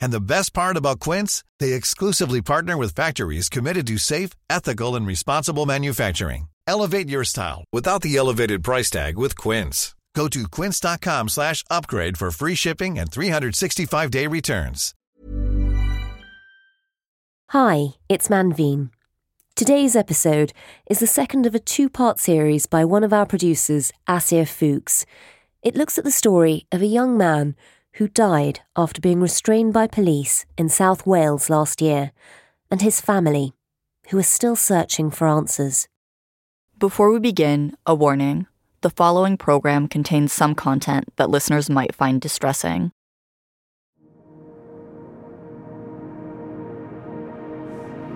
And the best part about Quince, they exclusively partner with factories committed to safe, ethical, and responsible manufacturing. Elevate your style without the elevated price tag with Quince. Go to quince.com slash upgrade for free shipping and 365-day returns. Hi, it's Manveen. Today's episode is the second of a two-part series by one of our producers, Asya Fuchs. It looks at the story of a young man who died after being restrained by police in South Wales last year, and his family, who are still searching for answers. Before we begin, a warning. The following program contains some content that listeners might find distressing.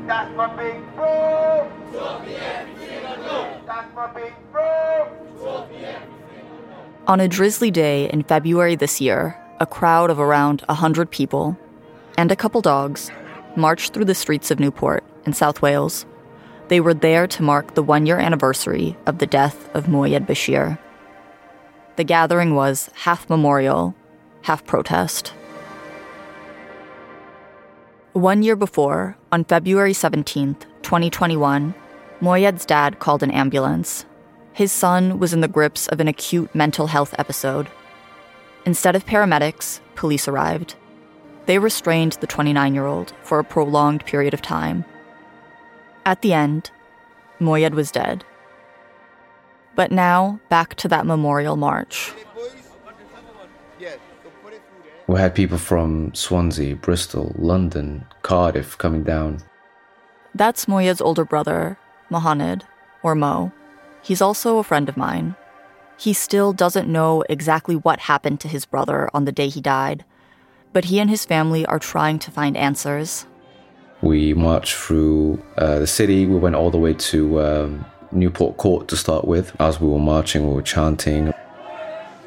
That's my big bro. That's my big bro. On a drizzly day in February this year, a crowd of around 100 people and a couple dogs marched through the streets of Newport in South Wales. They were there to mark the one year anniversary of the death of Moyed Bashir. The gathering was half memorial, half protest. One year before, on February 17, 2021, Moyed's dad called an ambulance. His son was in the grips of an acute mental health episode. Instead of paramedics, police arrived. They restrained the 29 year old for a prolonged period of time. At the end, Moyed was dead. But now, back to that memorial march. We had people from Swansea, Bristol, London, Cardiff coming down. That's Moyed's older brother, Mohanad, or Mo. He's also a friend of mine. He still doesn't know exactly what happened to his brother on the day he died, but he and his family are trying to find answers. We marched through uh, the city. We went all the way to um, Newport Court to start with. As we were marching, we were chanting,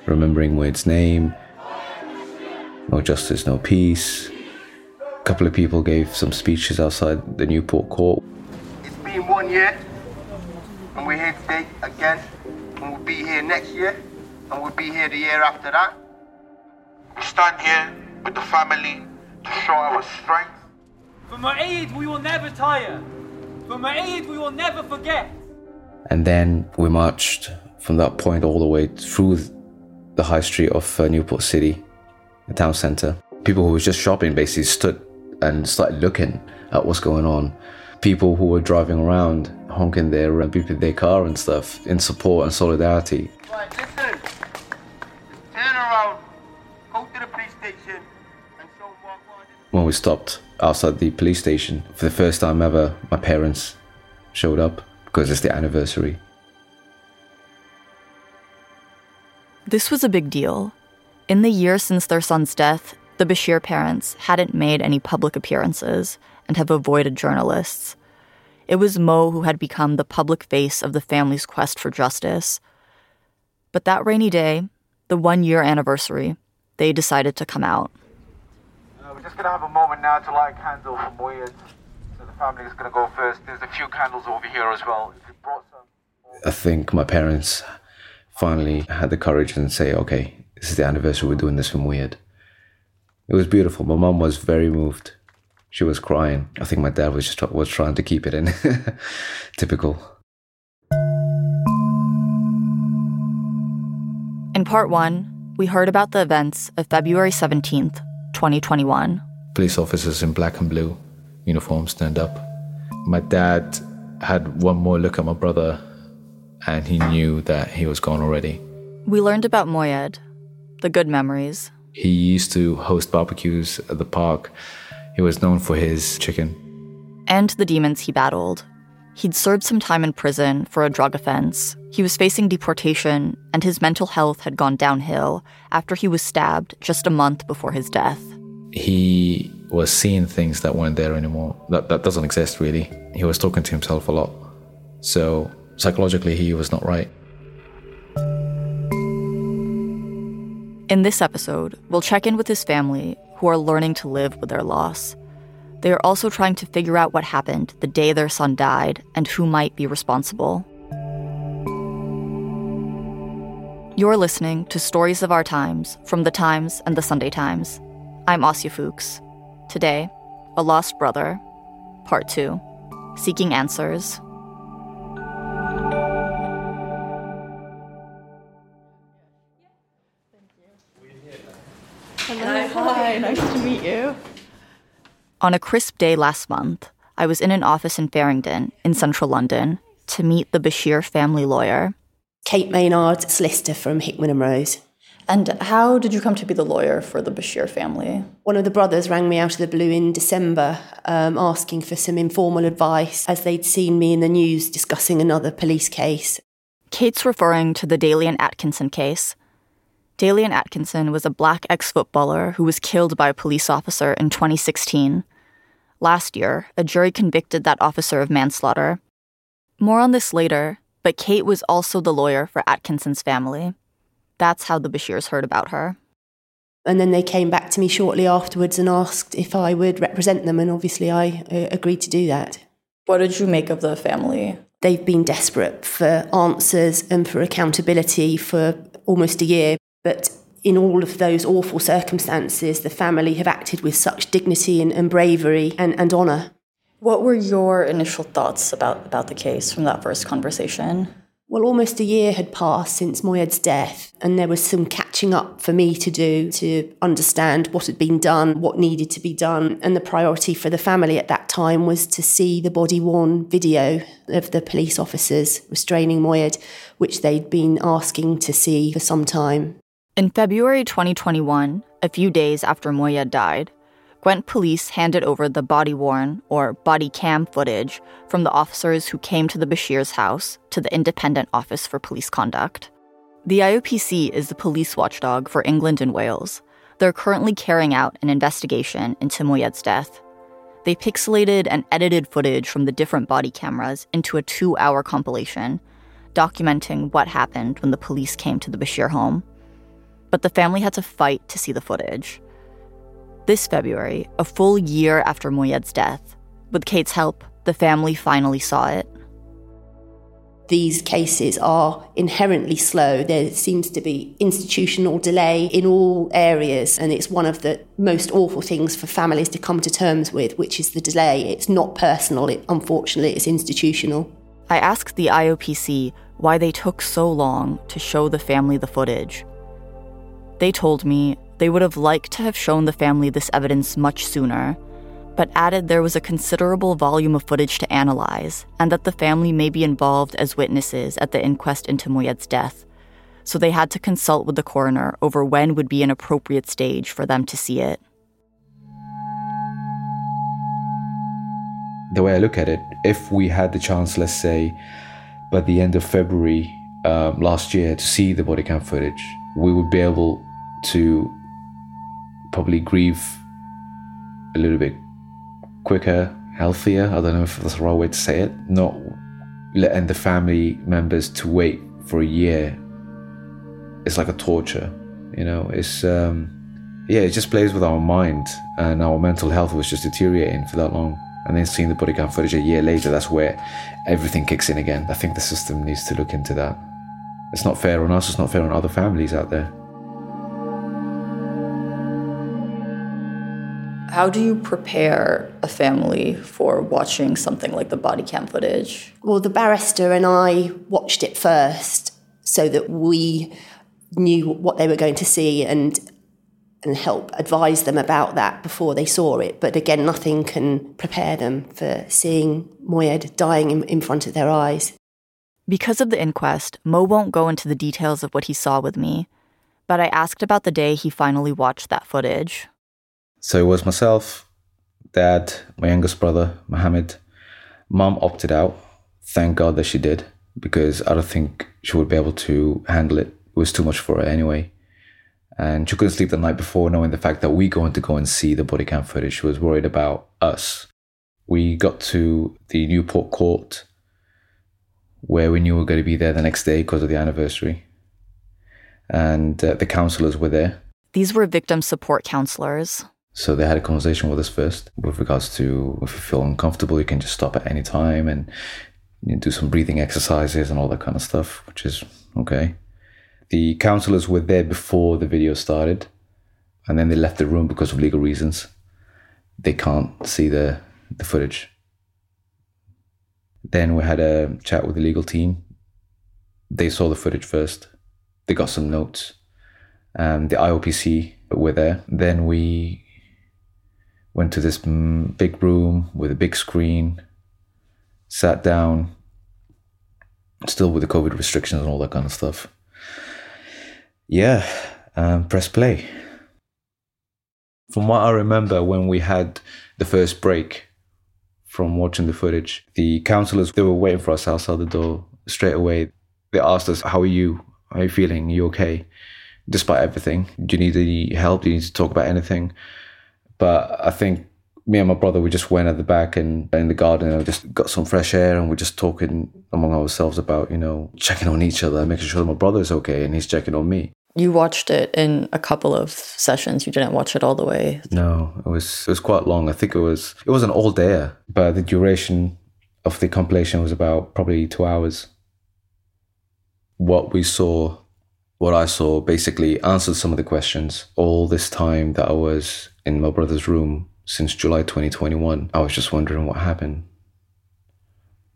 remembering Moyed's name. No justice, no peace. A couple of people gave some speeches outside the Newport Court. It's been one year, and we're here today again, and we'll be here next year, and we'll be here the year after that. We stand here with the family to show our strength. For Moyed, we will never tire. For Moyed, we will never forget. And then we marched from that point all the way through the high street of uh, Newport City, the town centre. People who were just shopping basically stood and started looking at what's going on. People who were driving around honking their beeping their car and stuff in support and solidarity. When we stopped outside the police station, for the first time ever, my parents showed up because it's the anniversary. This was a big deal. In the year since their son's death, the Bashir parents hadn't made any public appearances and have avoided journalists. It was Mo who had become the public face of the family's quest for justice. But that rainy day, the one year anniversary, they decided to come out. Uh, we're just gonna have a moment now to light a candle for Moyed. So the family is gonna go first. There's a few candles over here as well. If you brought some. I think my parents finally had the courage and say, okay, this is the anniversary, we're doing this from Weird. It was beautiful. My mom was very moved. She was crying. I think my dad was just was trying to keep it in. Typical. In part one, we heard about the events of February 17th, 2021. Police officers in black and blue uniforms stand up. My dad had one more look at my brother and he knew that he was gone already. We learned about Moyed, the good memories, He used to host barbecues at the park. He was known for his chicken. And the demons he battled. He'd served some time in prison for a drug offense. He was facing deportation, and his mental health had gone downhill after he was stabbed just a month before his death. He was seeing things that weren't there anymore. That, that doesn't exist, really. He was talking to himself a lot. So, psychologically, he was not right. In this episode, we'll check in with his family who are learning to live with their loss. They are also trying to figure out what happened the day their son died and who might be responsible. You're listening to Stories of Our Times from The Times and The Sunday Times. I'm Asya Fuchs. Today, A Lost Brother, Part 2 Seeking Answers. Hi, nice to meet you. On a crisp day last month, I was in an office in Farringdon, in central London, to meet the Bashir family lawyer. Kate Maynard, solicitor from Hickman and Rose. And how did you come to be the lawyer for the Bashir family? One of the brothers rang me out of the blue in December um, asking for some informal advice as they'd seen me in the news discussing another police case. Kate's referring to the Dalian Atkinson case. Dalian Atkinson was a black ex footballer who was killed by a police officer in 2016. Last year, a jury convicted that officer of manslaughter. More on this later, but Kate was also the lawyer for Atkinson's family. That's how the Bashirs heard about her. And then they came back to me shortly afterwards and asked if I would represent them, and obviously I uh, agreed to do that. What did you make of the family? They've been desperate for answers and for accountability for almost a year, but in all of those awful circumstances, the family have acted with such dignity and, and bravery and, and honour. What were your initial thoughts about, about the case from that first conversation? Well, almost a year had passed since Moyed's death, and there was some catching up for me to do to understand what had been done, what needed to be done. And the priority for the family at that time was to see the body worn video of the police officers restraining Moyed, which they'd been asking to see for some time. In February 2021, a few days after Moyed died, Gwent police handed over the body worn, or body cam footage from the officers who came to the Bashir's house to the Independent Office for Police Conduct. The IOPC is the police watchdog for England and Wales. They're currently carrying out an investigation into Moyed's death. They pixelated and edited footage from the different body cameras into a two hour compilation, documenting what happened when the police came to the Bashir home. But the family had to fight to see the footage. This February, a full year after Moyed's death, with Kate's help, the family finally saw it. These cases are inherently slow. There seems to be institutional delay in all areas, and it's one of the most awful things for families to come to terms with, which is the delay. It's not personal, it, unfortunately, it's institutional. I asked the IOPC why they took so long to show the family the footage. They told me they would have liked to have shown the family this evidence much sooner, but added there was a considerable volume of footage to analyze, and that the family may be involved as witnesses at the inquest into Moyed's death. So they had to consult with the coroner over when would be an appropriate stage for them to see it. The way I look at it, if we had the chance, let's say, by the end of February um, last year to see the body cam footage, we would be able to probably grieve a little bit quicker, healthier. I don't know if that's the right way to say it. Not letting the family members to wait for a year. It's like a torture, you know. It's um, yeah, it just plays with our mind, and our mental health was just deteriorating for that long. And then seeing the body cam footage a year later, that's where everything kicks in again. I think the system needs to look into that. It's not fair on us. It's not fair on other families out there. How do you prepare a family for watching something like the body cam footage? Well, the barrister and I watched it first so that we knew what they were going to see and and help advise them about that before they saw it. But again, nothing can prepare them for seeing Moyed dying in, in front of their eyes. Because of the inquest, Mo won't go into the details of what he saw with me, but I asked about the day he finally watched that footage. So it was myself, dad, my youngest brother, Mohammed. Mom opted out. Thank God that she did, because I don't think she would be able to handle it. It was too much for her anyway. And she couldn't sleep the night before, knowing the fact that we going to go and see the body cam footage. She was worried about us. We got to the Newport court, where we knew we were going to be there the next day because of the anniversary. And uh, the counselors were there. These were victim support counselors. So they had a conversation with us first with regards to if you feel uncomfortable, you can just stop at any time and you know, do some breathing exercises and all that kind of stuff, which is okay. The counselors were there before the video started, and then they left the room because of legal reasons. They can't see the, the footage. Then we had a chat with the legal team. They saw the footage first. They got some notes. Um, the IOPC were there. Then we went to this big room with a big screen, sat down, still with the COVID restrictions and all that kind of stuff yeah, um, press play. From what I remember, when we had the first break from watching the footage, the counselors they were waiting for us outside the door straight away. They asked us, "How are you? How are you feeling? Are you okay?" Despite everything, do you need any help? Do you need to talk about anything? But I think me and my brother we just went at the back and in the garden and just got some fresh air and we're just talking among ourselves about you know checking on each other making sure that my brother's okay and he's checking on me you watched it in a couple of sessions you didn't watch it all the way no it was it was quite long i think it was it was an all day but the duration of the compilation was about probably two hours what we saw what i saw basically answered some of the questions all this time that i was in my brother's room since July 2021. I was just wondering what happened.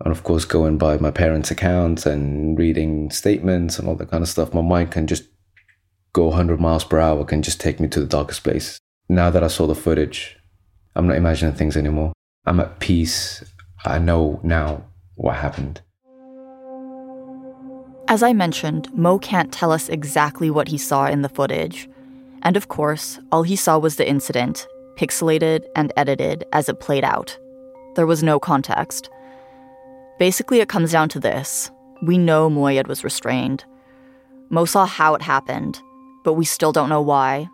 And of course, going by my parents' accounts and reading statements and all that kind of stuff, my mind can just go 100 miles per hour, can just take me to the darkest place. Now that I saw the footage, I'm not imagining things anymore. I'm at peace. I know now what happened. As I mentioned, Mo can't tell us exactly what he saw in the footage. And of course, all he saw was the incident pixelated and edited as it played out. There was no context. Basically, it comes down to this we know Moyed was restrained. Mo saw how it happened, but we still don't know why.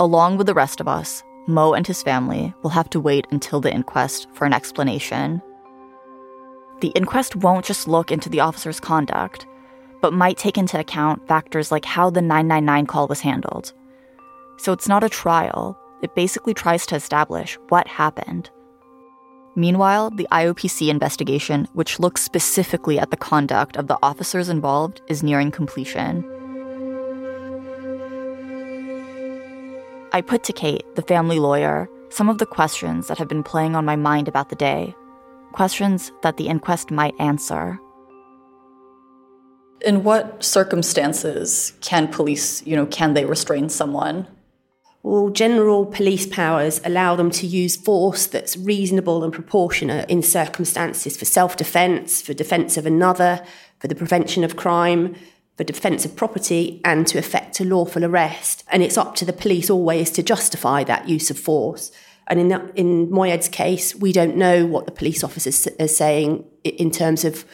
Along with the rest of us, Mo and his family will have to wait until the inquest for an explanation. The inquest won't just look into the officer's conduct, but might take into account factors like how the 999 call was handled. So it's not a trial, it basically tries to establish what happened. Meanwhile, the IOPC investigation, which looks specifically at the conduct of the officers involved, is nearing completion. I put to Kate, the family lawyer, some of the questions that have been playing on my mind about the day, questions that the inquest might answer. In what circumstances can police, you know, can they restrain someone? Well, general police powers allow them to use force that's reasonable and proportionate in circumstances for self defence, for defence of another, for the prevention of crime, for defence of property, and to effect a lawful arrest. And it's up to the police always to justify that use of force. And in, the, in Moyed's case, we don't know what the police officers are saying in terms of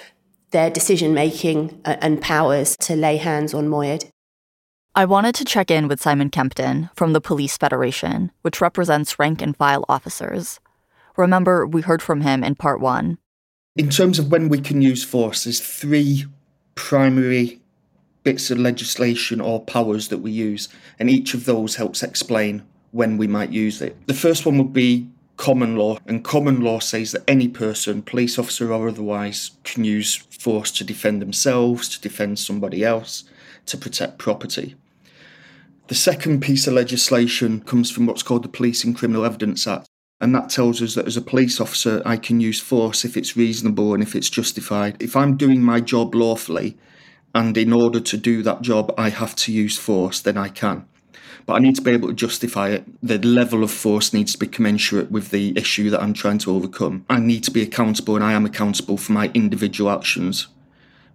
their decision making uh, and powers to lay hands on Moyed. I wanted to check in with Simon Kempton from the Police Federation, which represents rank and file officers. Remember, we heard from him in part one. In terms of when we can use force, there's three primary bits of legislation or powers that we use, and each of those helps explain when we might use it. The first one would be common law, and common law says that any person, police officer or otherwise, can use force to defend themselves, to defend somebody else, to protect property. The second piece of legislation comes from what's called the Police and Criminal Evidence Act. And that tells us that as a police officer, I can use force if it's reasonable and if it's justified. If I'm doing my job lawfully, and in order to do that job, I have to use force, then I can. But I need to be able to justify it. The level of force needs to be commensurate with the issue that I'm trying to overcome. I need to be accountable, and I am accountable for my individual actions.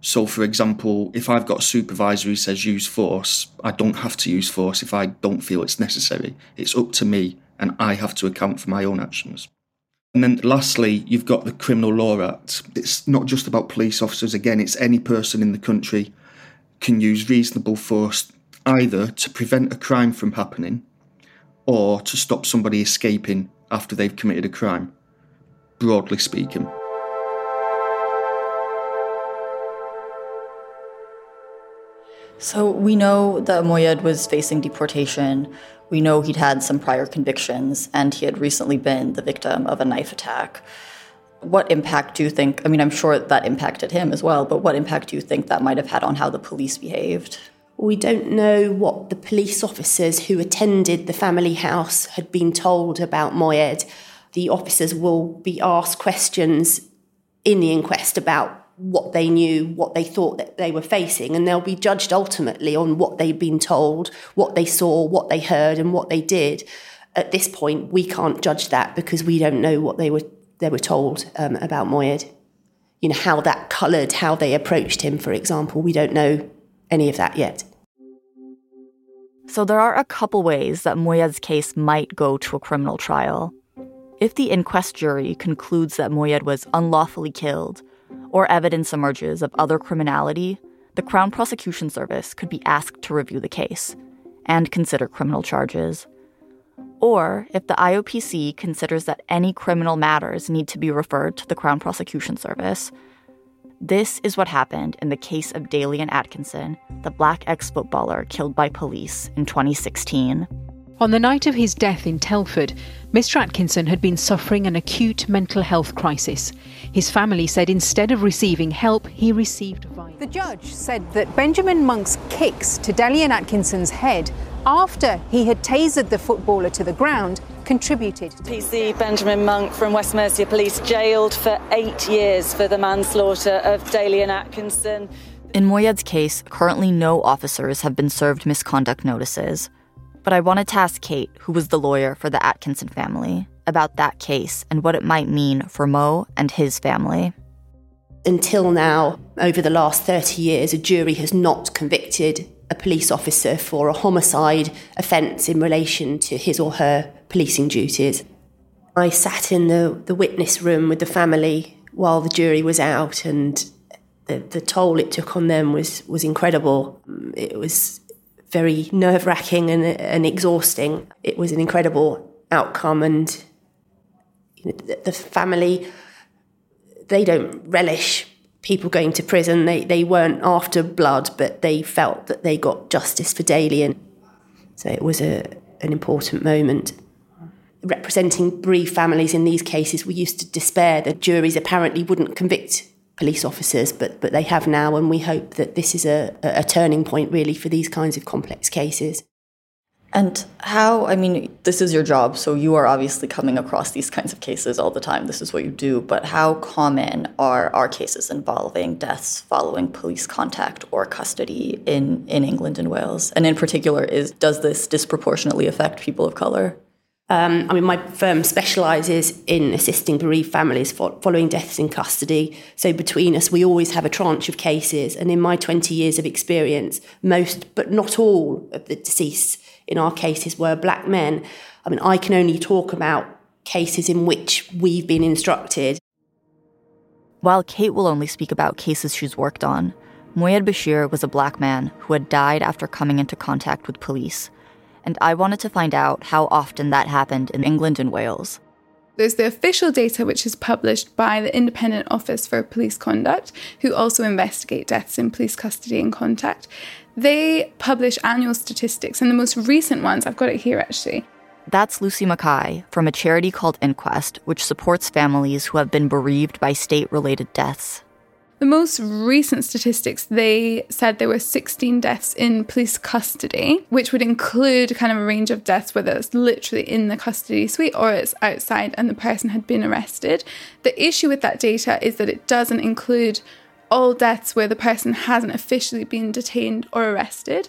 So, for example, if I've got a supervisor who says use force, I don't have to use force if I don't feel it's necessary. It's up to me, and I have to account for my own actions. And then lastly, you've got the Criminal Law Act. It's not just about police officers, again, it's any person in the country can use reasonable force either to prevent a crime from happening or to stop somebody escaping after they've committed a crime, broadly speaking. So we know that Moyed was facing deportation. We know he'd had some prior convictions and he had recently been the victim of a knife attack. What impact do you think? I mean, I'm sure that impacted him as well, but what impact do you think that might have had on how the police behaved? We don't know what the police officers who attended the family house had been told about Moyed. The officers will be asked questions in the inquest about what they knew, what they thought that they were facing, and they'll be judged ultimately on what they've been told, what they saw, what they heard, and what they did. At this point, we can't judge that because we don't know what they were they were told um, about Moyed. You know how that coloured how they approached him, for example. We don't know any of that yet. So there are a couple ways that Moyed's case might go to a criminal trial. If the inquest jury concludes that Moyed was unlawfully killed or evidence emerges of other criminality, the Crown Prosecution Service could be asked to review the case and consider criminal charges. Or if the IOPC considers that any criminal matters need to be referred to the Crown Prosecution Service. This is what happened in the case of Dalian Atkinson, the black ex footballer killed by police in 2016. On the night of his death in Telford, Mr. Atkinson had been suffering an acute mental health crisis. His family said instead of receiving help, he received violence. The judge said that Benjamin Monk's kicks to Dalian Atkinson's head after he had tasered the footballer to the ground contributed. PC Benjamin Monk from West Mercia Police jailed for eight years for the manslaughter of Dalian Atkinson. In Moyed's case, currently no officers have been served misconduct notices. But I wanted to ask Kate, who was the lawyer for the Atkinson family, about that case and what it might mean for Mo and his family. Until now, over the last 30 years, a jury has not convicted a police officer for a homicide offence in relation to his or her policing duties. I sat in the, the witness room with the family while the jury was out, and the, the toll it took on them was, was incredible. It was very nerve wracking and, and exhausting. It was an incredible outcome, and you know, the, the family they don't relish people going to prison. They they weren't after blood, but they felt that they got justice for Dalian. So it was a an important moment. Representing bereaved families in these cases, we used to despair that juries apparently wouldn't convict police officers, but but they have now, and we hope that this is a, a turning point really for these kinds of complex cases. And how, I mean, this is your job, so you are obviously coming across these kinds of cases all the time. This is what you do. But how common are our cases involving deaths following police contact or custody in, in England and Wales? And in particular, is does this disproportionately affect people of colour? Um, I mean, my firm specialises in assisting bereaved families following deaths in custody. So between us, we always have a tranche of cases. And in my 20 years of experience, most, but not all, of the deceased in our cases were black men. I mean, I can only talk about cases in which we've been instructed. While Kate will only speak about cases she's worked on, Moyed Bashir was a black man who had died after coming into contact with police and I wanted to find out how often that happened in England and Wales. There's the official data, which is published by the Independent Office for Police Conduct, who also investigate deaths in police custody and contact. They publish annual statistics, and the most recent ones, I've got it here actually. That's Lucy Mackay from a charity called Inquest, which supports families who have been bereaved by state related deaths. The most recent statistics, they said there were 16 deaths in police custody, which would include kind of a range of deaths, whether it's literally in the custody suite or it's outside and the person had been arrested. The issue with that data is that it doesn't include all deaths where the person hasn't officially been detained or arrested.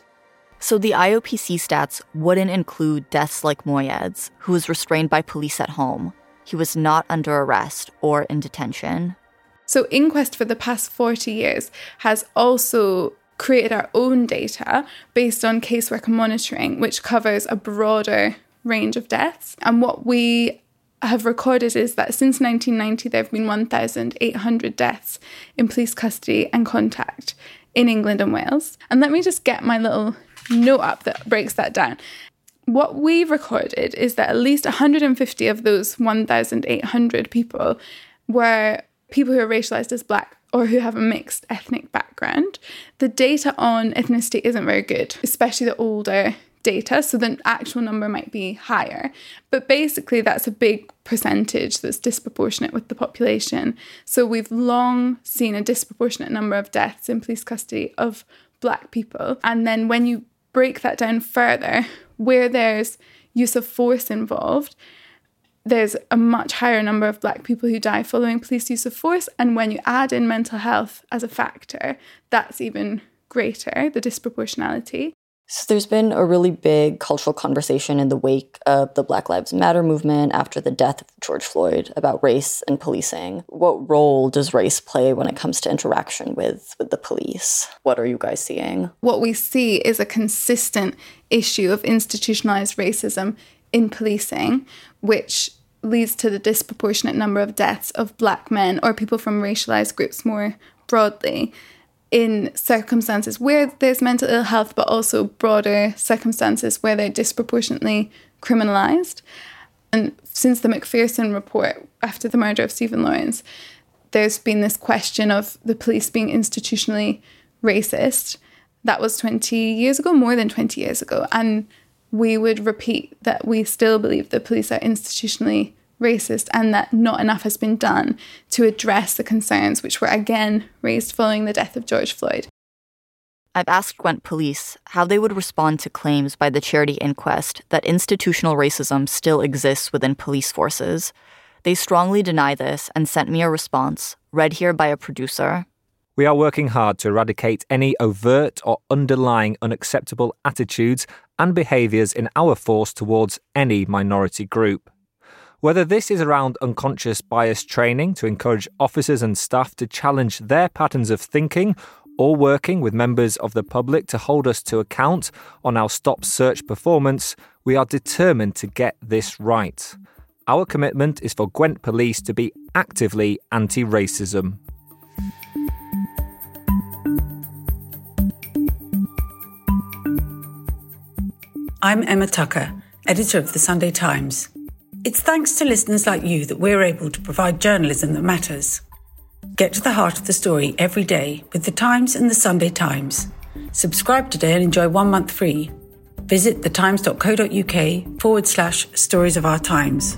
So the IOPC stats wouldn't include deaths like Moyed's, who was restrained by police at home. He was not under arrest or in detention. So, Inquest for the past 40 years has also created our own data based on caseworker monitoring, which covers a broader range of deaths. And what we have recorded is that since 1990, there have been 1,800 deaths in police custody and contact in England and Wales. And let me just get my little note up that breaks that down. What we've recorded is that at least 150 of those 1,800 people were people who are racialized as black or who have a mixed ethnic background. The data on ethnicity isn't very good, especially the older data, so the actual number might be higher. But basically, that's a big percentage that's disproportionate with the population. So we've long seen a disproportionate number of deaths in police custody of black people. And then when you break that down further, where there's use of force involved, there's a much higher number of black people who die following police use of force. And when you add in mental health as a factor, that's even greater, the disproportionality. So there's been a really big cultural conversation in the wake of the Black Lives Matter movement after the death of George Floyd about race and policing. What role does race play when it comes to interaction with, with the police? What are you guys seeing? What we see is a consistent issue of institutionalized racism in policing, which leads to the disproportionate number of deaths of black men or people from racialized groups more broadly in circumstances where there's mental ill health, but also broader circumstances where they're disproportionately criminalized. And since the Macpherson report, after the murder of Stephen Lawrence, there's been this question of the police being institutionally racist. That was 20 years ago, more than 20 years ago. And we would repeat that we still believe the police are institutionally racist and that not enough has been done to address the concerns which were again raised following the death of George Floyd. I've asked Gwent police how they would respond to claims by the charity Inquest that institutional racism still exists within police forces. They strongly deny this and sent me a response, read here by a producer. We are working hard to eradicate any overt or underlying unacceptable attitudes and behaviours in our force towards any minority group. Whether this is around unconscious bias training to encourage officers and staff to challenge their patterns of thinking or working with members of the public to hold us to account on our stop search performance, we are determined to get this right. Our commitment is for Gwent Police to be actively anti racism. I'm Emma Tucker, editor of the Sunday Times. It's thanks to listeners like you that we're able to provide journalism that matters. Get to the heart of the story every day with The Times and The Sunday Times. Subscribe today and enjoy one month free. Visit thetimes.co.uk forward slash stories of our times.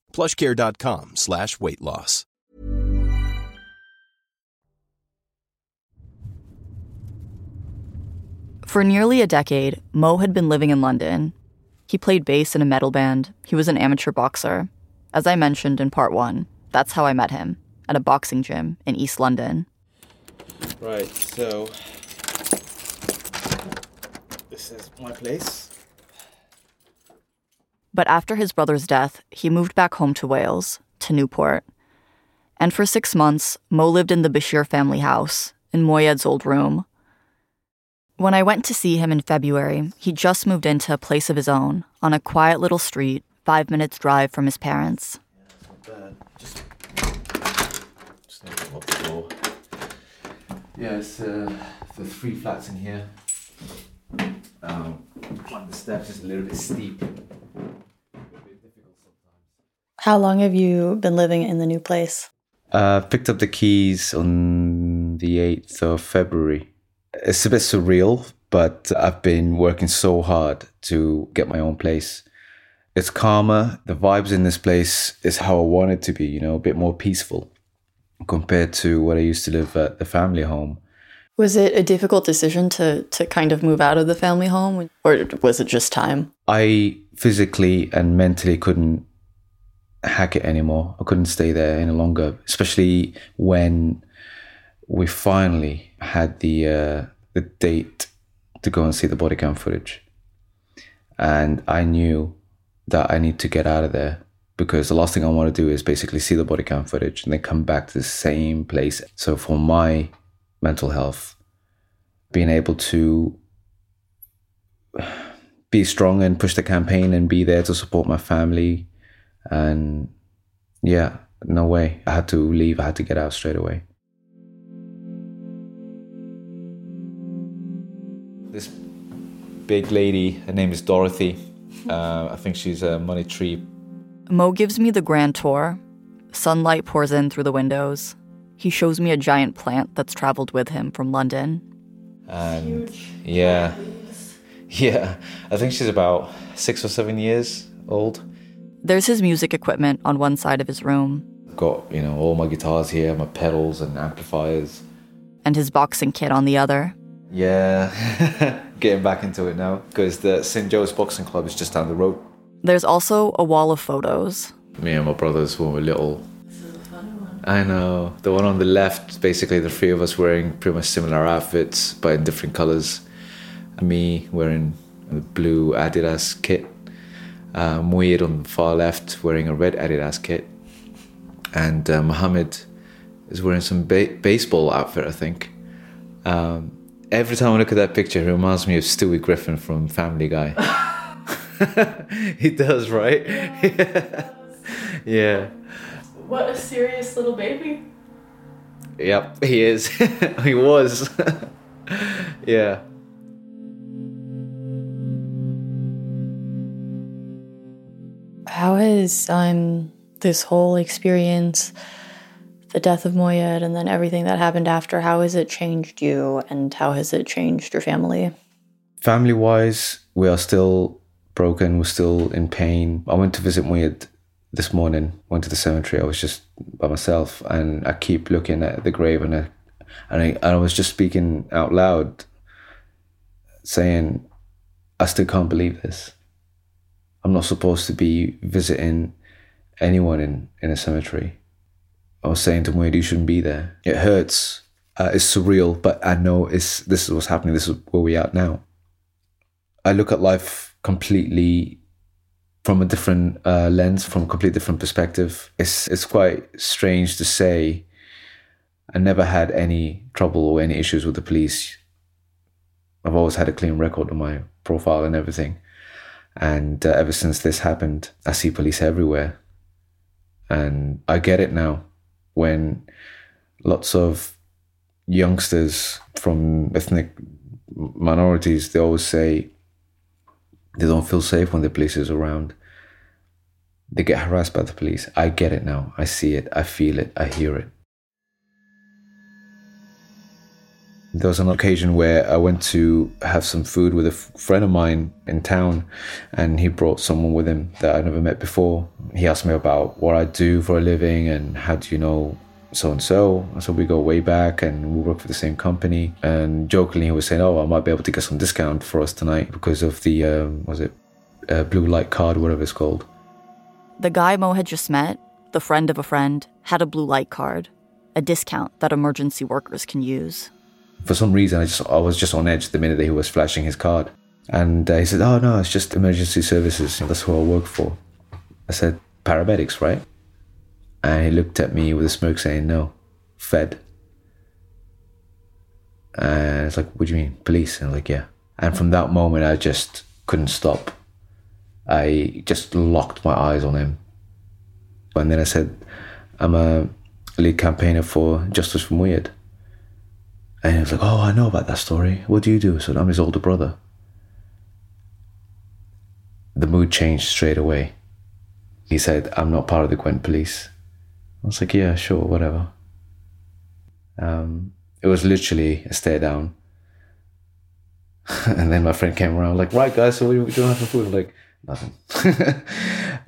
plushcare.com slash weight loss. For nearly a decade, Mo had been living in London. He played bass in a metal band. He was an amateur boxer. As I mentioned in part one, that's how I met him at a boxing gym in East London. Right, so this is my place. But after his brother's death, he moved back home to Wales, to Newport. And for six months, Mo lived in the Bashir family house, in Moyed's old room. When I went to see him in February, he just moved into a place of his own on a quiet little street, five minutes' drive from his parents. Yeah, just, just yeah it's uh, the three flats in here. Um, the steps is a little bit steep. How long have you been living in the new place? Uh, picked up the keys on the 8th of February. It's a bit surreal, but I've been working so hard to get my own place. It's calmer. The vibes in this place is how I want it to be, you know, a bit more peaceful compared to what I used to live at the family home. Was it a difficult decision to to kind of move out of the family home or was it just time? I physically and mentally couldn't hack it anymore. I couldn't stay there any longer, especially when we finally had the uh, the date to go and see the body cam footage, and I knew that I need to get out of there because the last thing I want to do is basically see the body cam footage and then come back to the same place. So for my mental health, being able to be strong and push the campaign and be there to support my family and yeah, no way. I had to leave. I had to get out straight away. This big lady, her name is Dorothy. Uh, I think she's a money tree. Mo gives me the grand tour. Sunlight pours in through the windows. He shows me a giant plant that's traveled with him from London. And yeah, yeah, I think she's about six or seven years old. There's his music equipment on one side of his room. Got, you know, all my guitars here, my pedals and amplifiers. And his boxing kit on the other. Yeah, getting back into it now because the St. Joe's Boxing Club is just down the road. There's also a wall of photos. Me and my brothers when we were little. I know. The one on the left, basically the three of us wearing pretty much similar outfits, but in different colors. Me wearing the blue Adidas kit. Uh, Moyed on the far left wearing a red Adidas kit. And uh, Mohammed is wearing some ba- baseball outfit, I think. Um, every time I look at that picture, it reminds me of Stewie Griffin from Family Guy. he does, right? yeah. What a serious little baby. Yep, he is. he was. yeah. How has um, this whole experience, the death of Moyed, and then everything that happened after, how has it changed you and how has it changed your family? Family wise, we are still broken, we're still in pain. I went to visit Moyed this morning, went to the cemetery. I was just by myself and I keep looking at the grave and I, and I, and I was just speaking out loud, saying, I still can't believe this. I'm not supposed to be visiting anyone in, in a cemetery. I was saying to Moyed, you shouldn't be there. It hurts. Uh, it's surreal, but I know it's this is what's happening. This is where we are now. I look at life completely from a different uh, lens, from a completely different perspective. It's it's quite strange to say. I never had any trouble or any issues with the police. I've always had a clean record on my profile and everything. And uh, ever since this happened, I see police everywhere. And I get it now when lots of youngsters from ethnic minorities, they always say they don't feel safe when the police is around. They get harassed by the police. I get it now. I see it. I feel it. I hear it. There was an occasion where I went to have some food with a f- friend of mine in town, and he brought someone with him that I never met before. He asked me about what I do for a living and how do you know so and so. So we go way back and we work for the same company. And jokingly, he was saying, "Oh, I might be able to get some discount for us tonight because of the um, was it uh, blue light card, whatever it's called. The guy Mo had just met, the friend of a friend, had a blue light card, a discount that emergency workers can use. For some reason, I just I was just on edge the minute that he was flashing his card, and uh, he said, "Oh no, it's just emergency services. That's who I work for." I said, "Paramedics, right?" And he looked at me with a smirk, saying, "No, Fed." And it's like, "What do you mean, police?" And I'm like, "Yeah." And from that moment, I just couldn't stop. I just locked my eyes on him. And then I said, I'm a lead campaigner for Justice for Moyed. And he was like, Oh, I know about that story. What do you do? Said, I'm his older brother. The mood changed straight away. He said, I'm not part of the Gwent police. I was like, Yeah, sure, whatever. Um, it was literally a stare down. and then my friend came around, like, Right, guys, so we doing for food? I'm like, Nothing.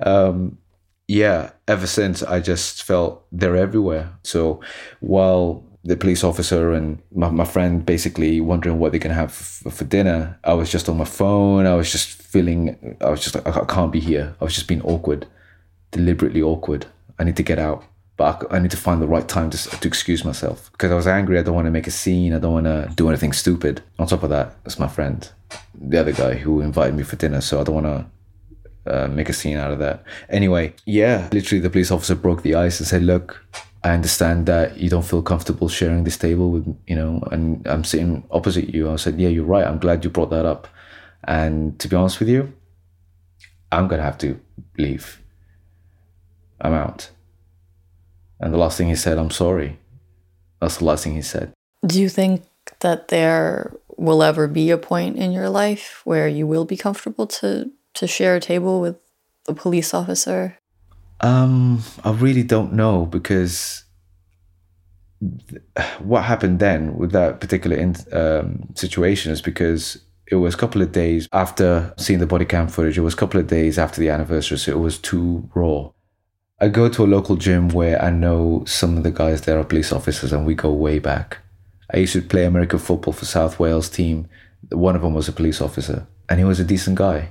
um, yeah, ever since I just felt they're everywhere. So while the police officer and my, my friend basically wondering what they can have for, for dinner, I was just on my phone. I was just feeling, I was just like, I can't be here. I was just being awkward, deliberately awkward. I need to get out, but I, I need to find the right time to, to excuse myself because I was angry. I don't want to make a scene. I don't want to do anything stupid. On top of that, it's my friend, the other guy who invited me for dinner. So I don't want to uh, make a scene out of that. Anyway, yeah, literally the police officer broke the ice and said, "Look, I understand that you don't feel comfortable sharing this table with you know, and I'm sitting opposite you." I said, "Yeah, you're right. I'm glad you brought that up." And to be honest with you, I'm gonna have to leave. I'm out. And the last thing he said, "I'm sorry." That's the last thing he said. Do you think that there will ever be a point in your life where you will be comfortable to to share a table with a police officer? Um, I really don't know because th- what happened then with that particular in, um, situation is because it was a couple of days after seeing the body cam footage. It was a couple of days after the anniversary, so it was too raw. I go to a local gym where I know some of the guys there are police officers, and we go way back. I used to play American football for South Wales team. One of them was a police officer, and he was a decent guy.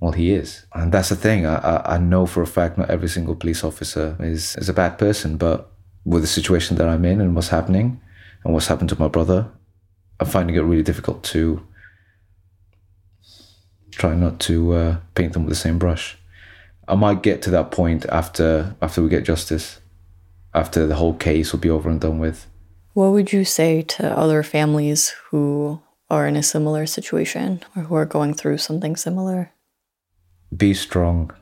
Well, he is. And that's the thing. I, I, I know for a fact not every single police officer is, is a bad person, but with the situation that I'm in and what's happening and what's happened to my brother, I'm finding it really difficult to try not to uh, paint them with the same brush. I might get to that point after after we get justice, after the whole case will be over and done with. What would you say to other families who are in a similar situation or who are going through something similar? Be strong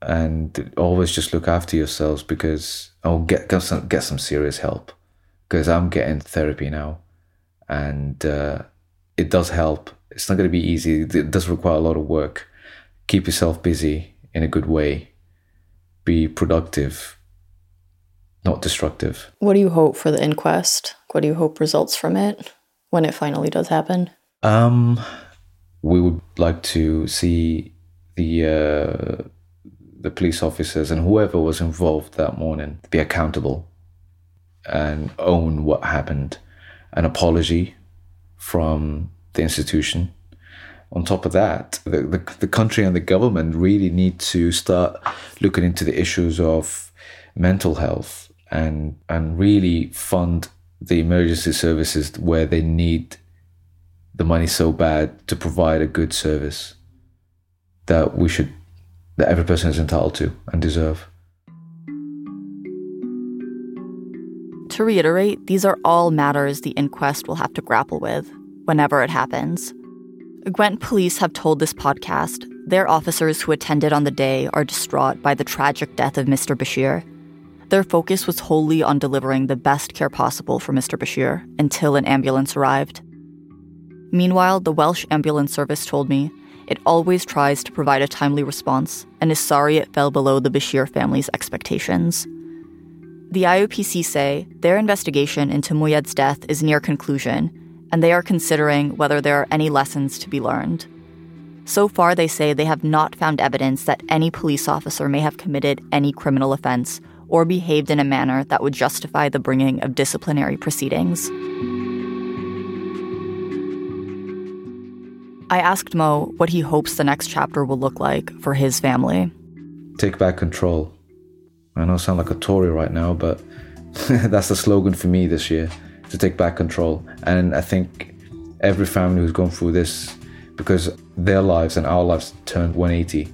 and always just look after yourselves because I'll get get some, get some serious help because I'm getting therapy now and uh, it does help. It's not going to be easy. It does require a lot of work. Keep yourself busy in a good way. Be productive, not destructive. What do you hope for the inquest? What do you hope results from it when it finally does happen? Um, we would like to see the uh, the police officers and whoever was involved that morning to be accountable and own what happened. An apology from the institution. On top of that, the, the, the country and the government really need to start looking into the issues of mental health and and really fund the emergency services where they need the money so bad to provide a good service that we should that every person is entitled to and deserve. To reiterate, these are all matters the inquest will have to grapple with whenever it happens. Gwent police have told this podcast their officers who attended on the day are distraught by the tragic death of Mr. Bashir. Their focus was wholly on delivering the best care possible for Mr. Bashir until an ambulance arrived. Meanwhile, the Welsh Ambulance Service told me it always tries to provide a timely response and is sorry it fell below the Bashir family's expectations. The IOPC say their investigation into Moyed's death is near conclusion, and they are considering whether there are any lessons to be learned. So far, they say they have not found evidence that any police officer may have committed any criminal offense or behaved in a manner that would justify the bringing of disciplinary proceedings. I asked Mo what he hopes the next chapter will look like for his family. Take back control. I know I sound like a Tory right now, but that's the slogan for me this year to take back control. And I think every family who's gone through this, because their lives and our lives turned 180,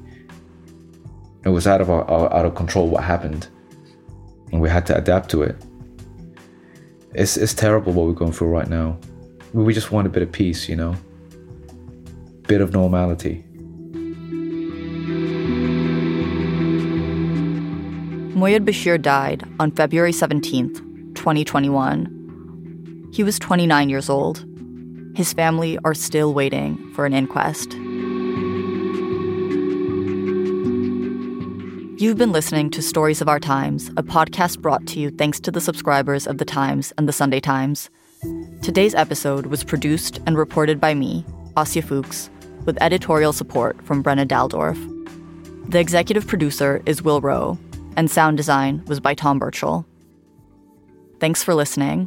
it was out of our, our out of control what happened, and we had to adapt to it. It's it's terrible what we're going through right now. We just want a bit of peace, you know, bit of normality. Moyed Bashir died on February 17th, 2021. He was 29 years old. His family are still waiting for an inquest. You've been listening to Stories of Our Times, a podcast brought to you thanks to the subscribers of The Times and The Sunday Times. Today's episode was produced and reported by me, Asya Fuchs, with editorial support from Brenna Daldorf. The executive producer is Will Rowe, and sound design was by Tom Birchall. Thanks for listening.